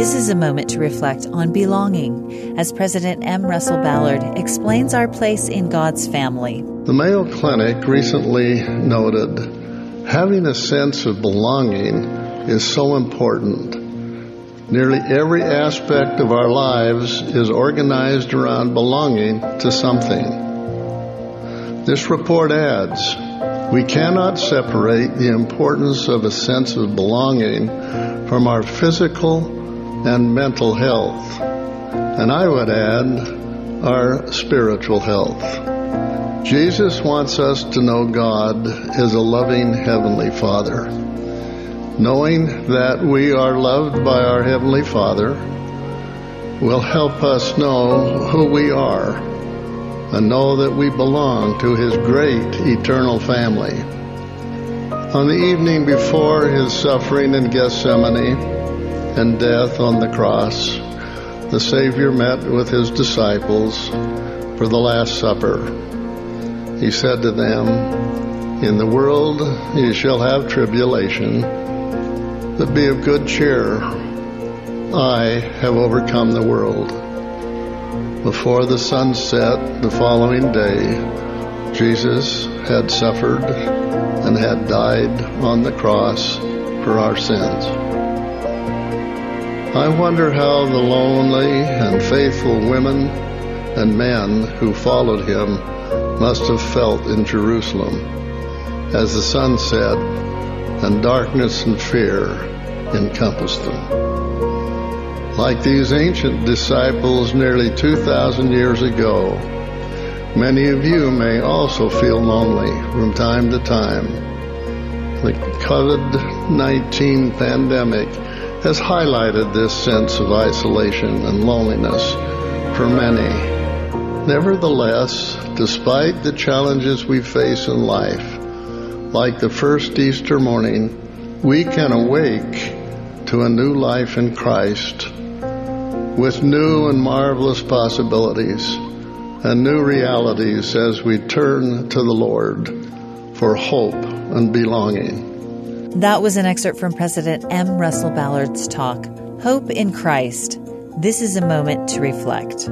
This is a moment to reflect on belonging as President M. Russell Ballard explains our place in God's family. The Mayo Clinic recently noted having a sense of belonging is so important. Nearly every aspect of our lives is organized around belonging to something. This report adds, we cannot separate the importance of a sense of belonging from our physical and mental health, and I would add, our spiritual health. Jesus wants us to know God as a loving Heavenly Father. Knowing that we are loved by our Heavenly Father will help us know who we are and know that we belong to His great eternal family. On the evening before His suffering in Gethsemane, and death on the cross, the Savior met with his disciples for the Last Supper. He said to them, In the world ye shall have tribulation, but be of good cheer. I have overcome the world. Before the sun set the following day, Jesus had suffered and had died on the cross for our sins. I wonder how the lonely and faithful women and men who followed him must have felt in Jerusalem as the sun set and darkness and fear encompassed them. Like these ancient disciples nearly 2,000 years ago, many of you may also feel lonely from time to time. The COVID 19 pandemic has highlighted this sense of isolation and loneliness for many. Nevertheless, despite the challenges we face in life, like the first Easter morning, we can awake to a new life in Christ with new and marvelous possibilities and new realities as we turn to the Lord for hope and belonging. That was an excerpt from President M. Russell Ballard's talk, Hope in Christ. This is a moment to reflect.